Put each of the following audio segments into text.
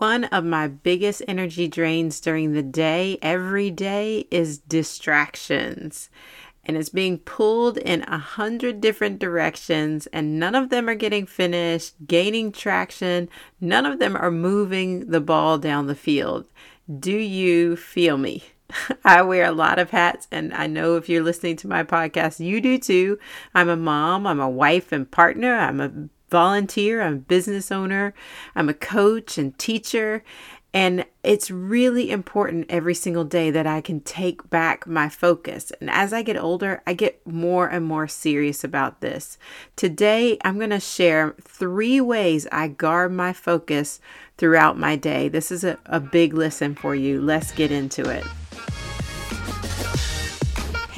One of my biggest energy drains during the day, every day, is distractions. And it's being pulled in a hundred different directions, and none of them are getting finished, gaining traction. None of them are moving the ball down the field. Do you feel me? I wear a lot of hats, and I know if you're listening to my podcast, you do too. I'm a mom, I'm a wife and partner, I'm a volunteer, I'm a business owner, I'm a coach and teacher. And it's really important every single day that I can take back my focus. And as I get older, I get more and more serious about this. Today, I'm going to share three ways I guard my focus throughout my day. This is a, a big listen for you. Let's get into it.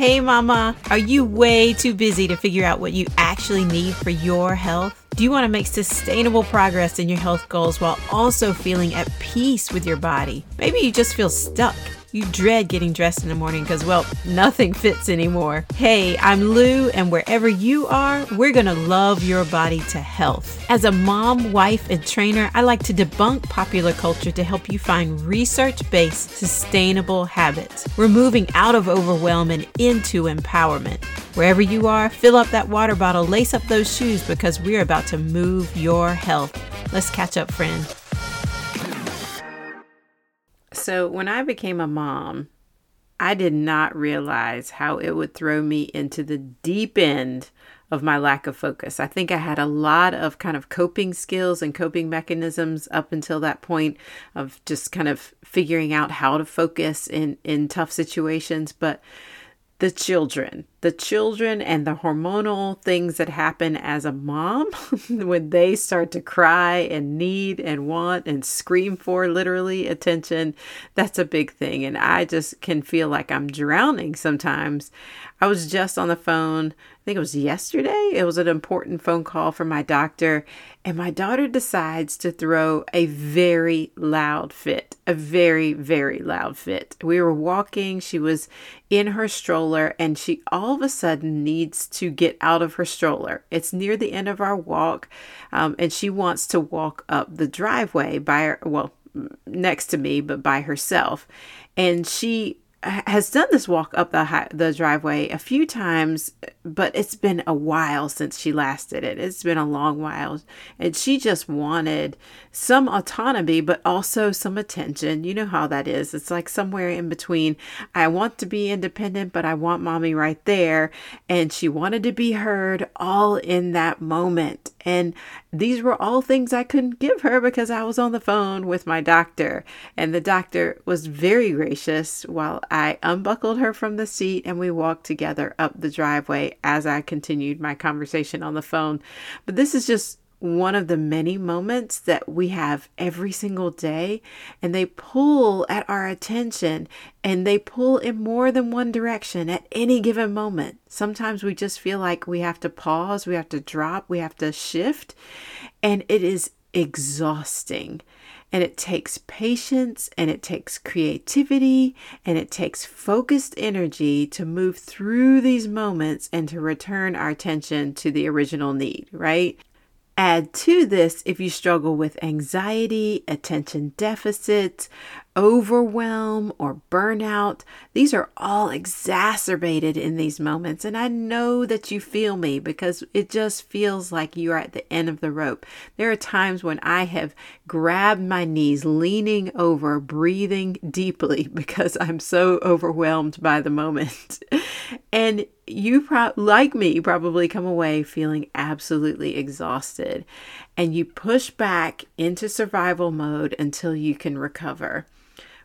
Hey, Mama, are you way too busy to figure out what you actually need for your health? Do you want to make sustainable progress in your health goals while also feeling at peace with your body? Maybe you just feel stuck. You dread getting dressed in the morning because, well, nothing fits anymore. Hey, I'm Lu, and wherever you are, we're going to love your body to health. As a mom, wife, and trainer, I like to debunk popular culture to help you find research based, sustainable habits. We're moving out of overwhelm and into empowerment. Wherever you are, fill up that water bottle, lace up those shoes because we're about to move your health. Let's catch up, friend. So, when I became a mom, I did not realize how it would throw me into the deep end of my lack of focus. I think I had a lot of kind of coping skills and coping mechanisms up until that point of just kind of figuring out how to focus in in tough situations, but the children, the children and the hormonal things that happen as a mom when they start to cry and need and want and scream for literally attention. That's a big thing. And I just can feel like I'm drowning sometimes. I was just on the phone think it was yesterday. It was an important phone call from my doctor, and my daughter decides to throw a very loud fit, a very, very loud fit. We were walking, she was in her stroller, and she all of a sudden needs to get out of her stroller. It's near the end of our walk, um, and she wants to walk up the driveway by her, well, next to me, but by herself. And she has done this walk up the high, the driveway a few times, but it's been a while since she last did it. It's been a long while, and she just wanted some autonomy, but also some attention. You know how that is. It's like somewhere in between. I want to be independent, but I want mommy right there, and she wanted to be heard all in that moment. And these were all things I couldn't give her because I was on the phone with my doctor. And the doctor was very gracious while I unbuckled her from the seat and we walked together up the driveway as I continued my conversation on the phone. But this is just one of the many moments that we have every single day, and they pull at our attention and they pull in more than one direction at any given moment. Sometimes we just feel like we have to pause, we have to drop, we have to shift, and it is exhausting. And it takes patience and it takes creativity and it takes focused energy to move through these moments and to return our attention to the original need, right? Add to this if you struggle with anxiety, attention deficit, overwhelm, or burnout. These are all exacerbated in these moments. And I know that you feel me because it just feels like you are at the end of the rope. There are times when I have grabbed my knees, leaning over, breathing deeply because I'm so overwhelmed by the moment. and you pro- like me probably come away feeling absolutely exhausted and you push back into survival mode until you can recover.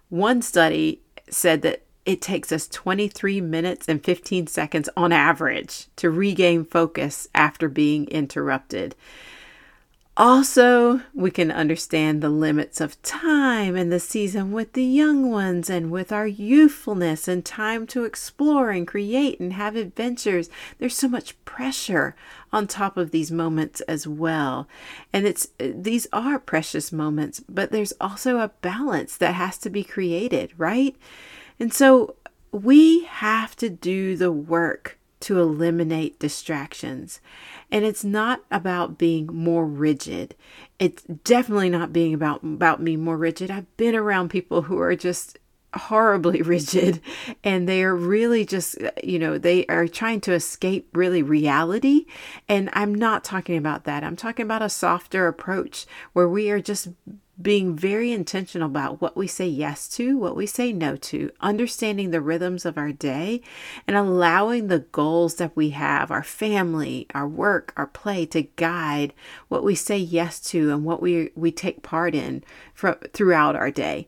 One study said that it takes us 23 minutes and 15 seconds on average to regain focus after being interrupted. Also, we can understand the limits of time and the season with the young ones and with our youthfulness and time to explore and create and have adventures. There's so much pressure on top of these moments as well. And it's these are precious moments, but there's also a balance that has to be created, right? And so we have to do the work to eliminate distractions. And it's not about being more rigid. It's definitely not being about about me more rigid. I've been around people who are just horribly rigid and they are really just you know they are trying to escape really reality and i'm not talking about that i'm talking about a softer approach where we are just being very intentional about what we say yes to, what we say no to, understanding the rhythms of our day, and allowing the goals that we have, our family, our work, our play, to guide what we say yes to and what we, we take part in from, throughout our day.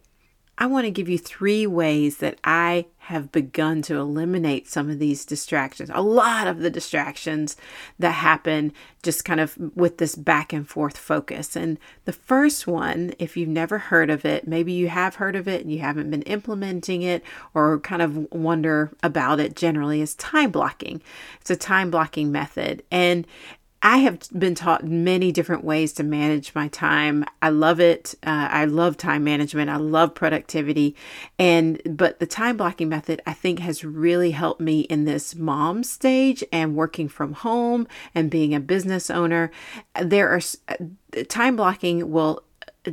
I want to give you three ways that I have begun to eliminate some of these distractions, a lot of the distractions that happen just kind of with this back and forth focus. And the first one, if you've never heard of it, maybe you have heard of it and you haven't been implementing it or kind of wonder about it generally, is time blocking. It's a time blocking method. And I have been taught many different ways to manage my time. I love it. Uh, I love time management. I love productivity. And, but the time blocking method, I think, has really helped me in this mom stage and working from home and being a business owner. There are uh, time blocking will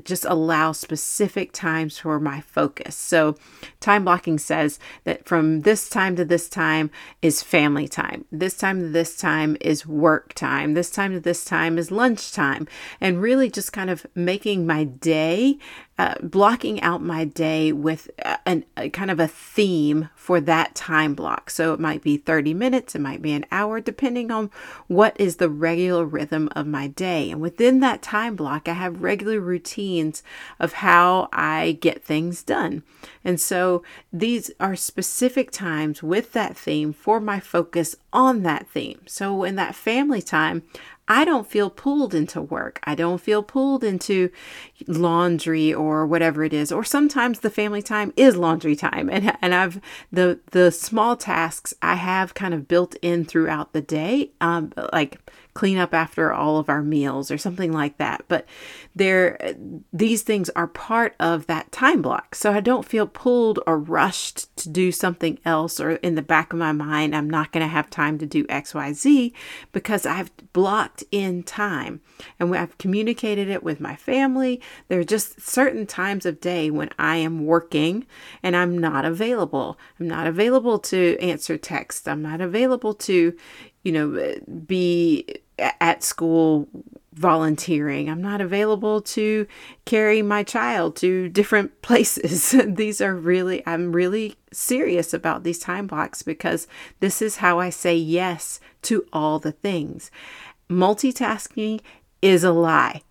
just allow specific times for my focus. So, time blocking says that from this time to this time is family time. This time to this time is work time. This time to this time is lunch time. And really just kind of making my day uh, blocking out my day with an, a kind of a theme for that time block. So it might be 30 minutes, it might be an hour, depending on what is the regular rhythm of my day. And within that time block, I have regular routines of how I get things done. And so these are specific times with that theme for my focus on that theme. So in that family time, I don't feel pulled into work. I don't feel pulled into laundry or whatever it is. Or sometimes the family time is laundry time. And and I've the the small tasks I have kind of built in throughout the day. Um like clean up after all of our meals or something like that. But there these things are part of that time block. So I don't feel pulled or rushed to do something else or in the back of my mind I'm not going to have time to do XYZ because I've blocked in time and I've communicated it with my family. There are just certain times of day when I am working and I'm not available. I'm not available to answer text. I'm not available to, you know, be at school volunteering. I'm not available to carry my child to different places. these are really, I'm really serious about these time blocks because this is how I say yes to all the things. Multitasking is a lie.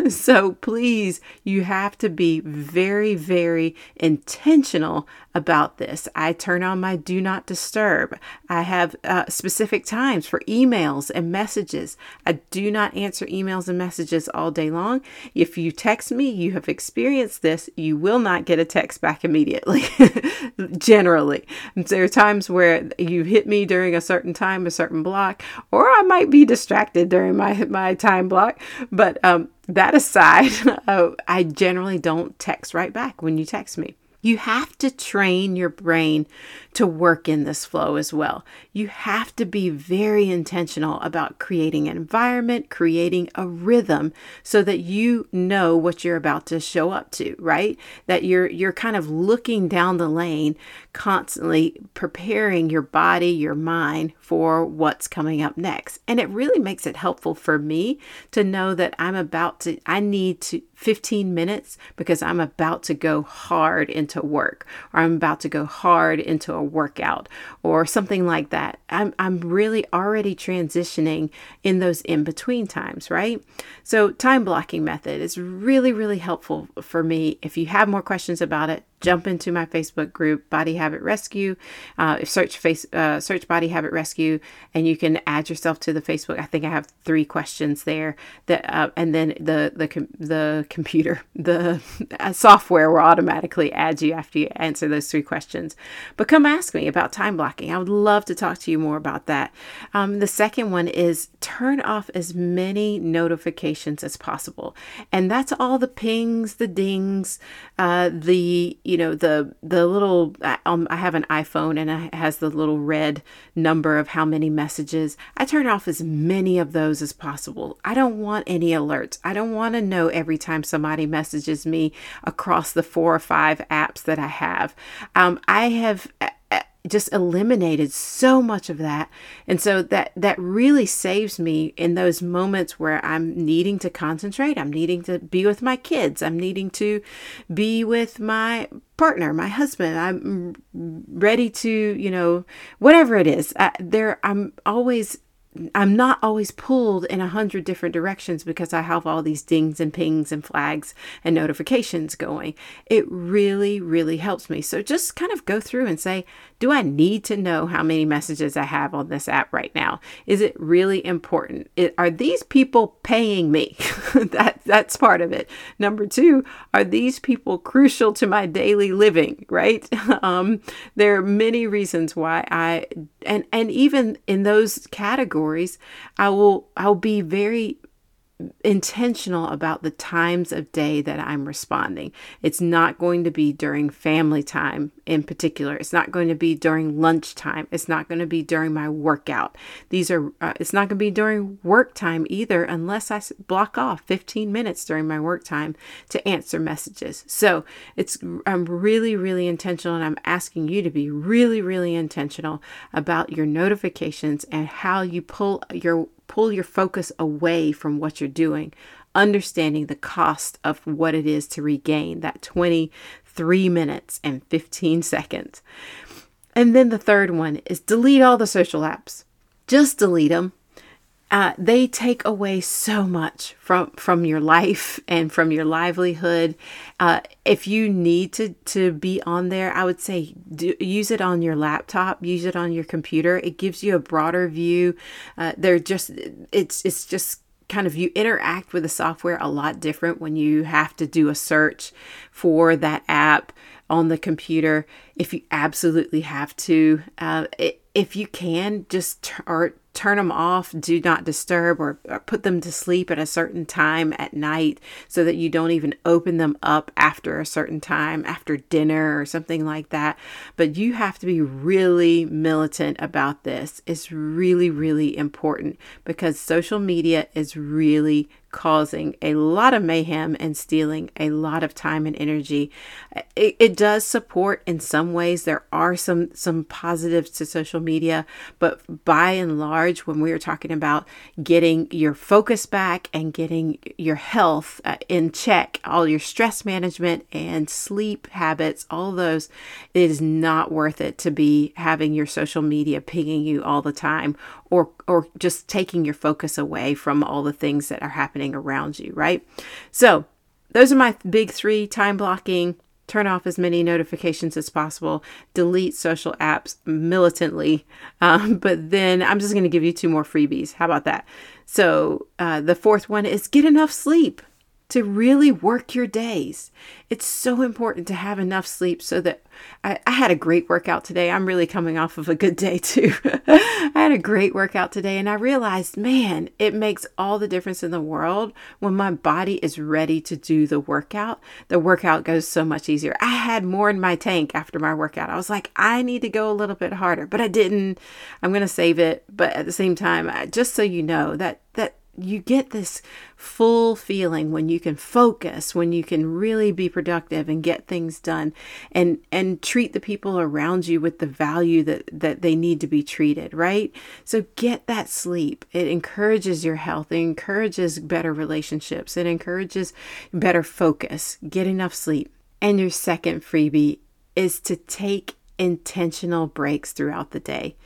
so please, you have to be very, very intentional about this. I turn on my do not disturb. I have uh, specific times for emails and messages. I do not answer emails and messages all day long. If you text me, you have experienced this, you will not get a text back immediately, generally. There are times where you hit me during a certain time, a certain block, or I might be distracted during my, my time block. But um, that aside, uh, I generally don't text right back when you text me. You have to train your brain to work in this flow as well. You have to be very intentional about creating an environment, creating a rhythm so that you know what you're about to show up to, right? That you're you're kind of looking down the lane constantly preparing your body, your mind for what's coming up next. And it really makes it helpful for me to know that I'm about to I need to 15 minutes because I'm about to go hard into work or I'm about to go hard into a workout or something like that. I'm, I'm really already transitioning in those in between times, right? So, time blocking method is really, really helpful for me. If you have more questions about it, jump into my Facebook group, Body Habit Rescue. Uh, search face uh, search Body Habit Rescue, and you can add yourself to the Facebook. I think I have three questions there. That uh, and then the the com- the computer the uh, software will automatically add you after you answer those three questions. But come ask me about time blocking. I would love to talk to you more about that. Um, the second one is turn off as many notifications as possible, and that's all the pings, the dings, uh, the you know the the little um, I have an iPhone and it has the little red number of how many messages. I turn off as many of those as possible. I don't want any alerts. I don't want to know every time somebody messages me across the four or five apps that I have. Um, I have just eliminated so much of that. And so that that really saves me in those moments where i'm needing to concentrate. I'm needing to be with my kids. I'm needing to be with my partner my husband. I'm ready to you know whatever it is. I, there i'm always I'm not always pulled in a hundred different directions because I have all these dings and pings and flags and notifications going. It really, really helps me. So just kind of go through and say, do I need to know how many messages I have on this app right now? Is it really important? It, are these people paying me? that that's part of it. Number two, are these people crucial to my daily living? Right? um, there are many reasons why I and and even in those categories, I will I'll be very intentional about the times of day that I'm responding. It's not going to be during family time in particular. It's not going to be during lunchtime. It's not going to be during my workout. These are uh, it's not going to be during work time either unless I block off 15 minutes during my work time to answer messages. So, it's I'm really really intentional and I'm asking you to be really really intentional about your notifications and how you pull your pull your focus away from what you're doing, understanding the cost of what it is to regain that 23 minutes and 15 seconds. And then the third one is delete all the social apps. Just delete them uh, they take away so much from from your life and from your livelihood. Uh, if you need to to be on there, I would say do, use it on your laptop, use it on your computer. It gives you a broader view. Uh, they're just it's it's just kind of you interact with the software a lot different when you have to do a search for that app on the computer if you absolutely have to uh, if you can just t- or turn them off, do not disturb, or, or, put them to sleep at a certain time at night so that you don't even open them up after a certain time, after dinner or something like that. But you have to be really militant about this. It's really, really important because social media is really causing a lot of mayhem and stealing a lot of time and energy. It, it, does support in some ways. There are some some positives to social media, but by and large, when we are talking about getting your focus back and getting your health uh, in check, all your stress management and sleep habits, all those, it is not worth it to be having your social media pinging you all the time or or just taking your focus away from all the things that are happening around you, right? So, those are my big 3 time blocking turn off as many notifications as possible, delete social apps militantly. Um, but then I'm just going to give you two more freebies. How about that? So, uh, the fourth one is get enough sleep to really work your days. It's so important to have enough sleep so that I, I, had a great workout today. I'm really coming off of a good day too. I had a great workout today and I realized, man, it makes all the difference in the world when my body is ready to do the workout. The workout goes so much easier. I had more in my tank after my workout. I was like, I need to go a little bit harder, but I didn't. I'm going to save it. But at the same time, just so you know that, that you get this full feeling when you can focus when you can really be productive and get things done and and treat the people around you with the value that that they need to be treated right? So get that sleep. It encourages your health. It encourages better relationships. It encourages better focus. Get enough sleep. And your second freebie is to take intentional breaks throughout the day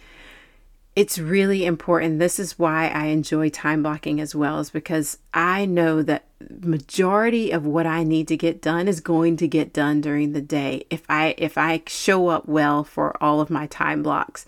it's really important. This is why I enjoy time blocking as well, is because I know that majority of what I need to get done is going to get done during the day if I if I show up well for all of my time blocks.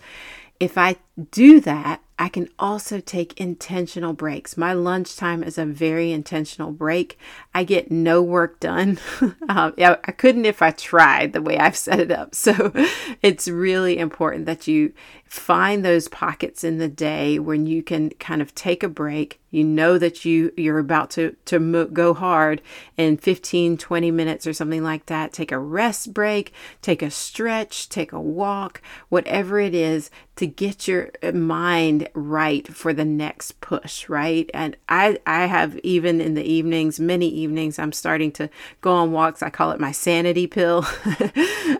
If I do that, I can also take intentional breaks. My lunchtime is a very intentional break. I get no work done. um, I couldn't if I tried the way I've set it up. So it's really important that you find those pockets in the day when you can kind of take a break. You know that you you're about to to mo- go hard in 15 20 minutes or something like that. Take a rest break take a stretch take a walk whatever it is to get your uh, mind right for the next push right? And i i have even in the evenings many evenings i'm starting to go on walks. I call it my sanity pill.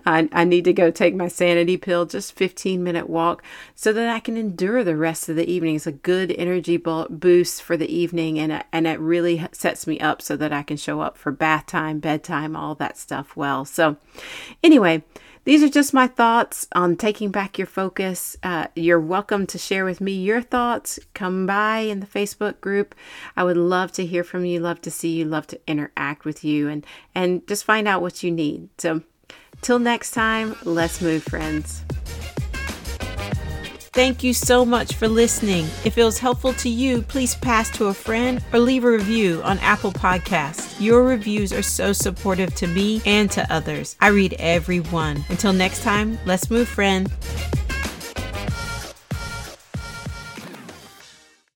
I, I need to go take my sanity pill just 15 minute walk so that i can endure the rest of the evening it's a good energy boost for the evening and and it really sets me up so that I can show up for bath time, bedtime, all that stuff well. So anyway, these are just my thoughts on taking back your focus. Uh, you're welcome to share with me your thoughts. Come by in the Facebook group. I would love to hear from you, love to see you, love to interact with you, and and just find out what you need. So, till next time, let's move, friends. Thank you so much for listening. If it was helpful to you, please pass to a friend or leave a review on Apple Podcasts. Your reviews are so supportive to me and to others. I read every one. Until next time, let's move, friend.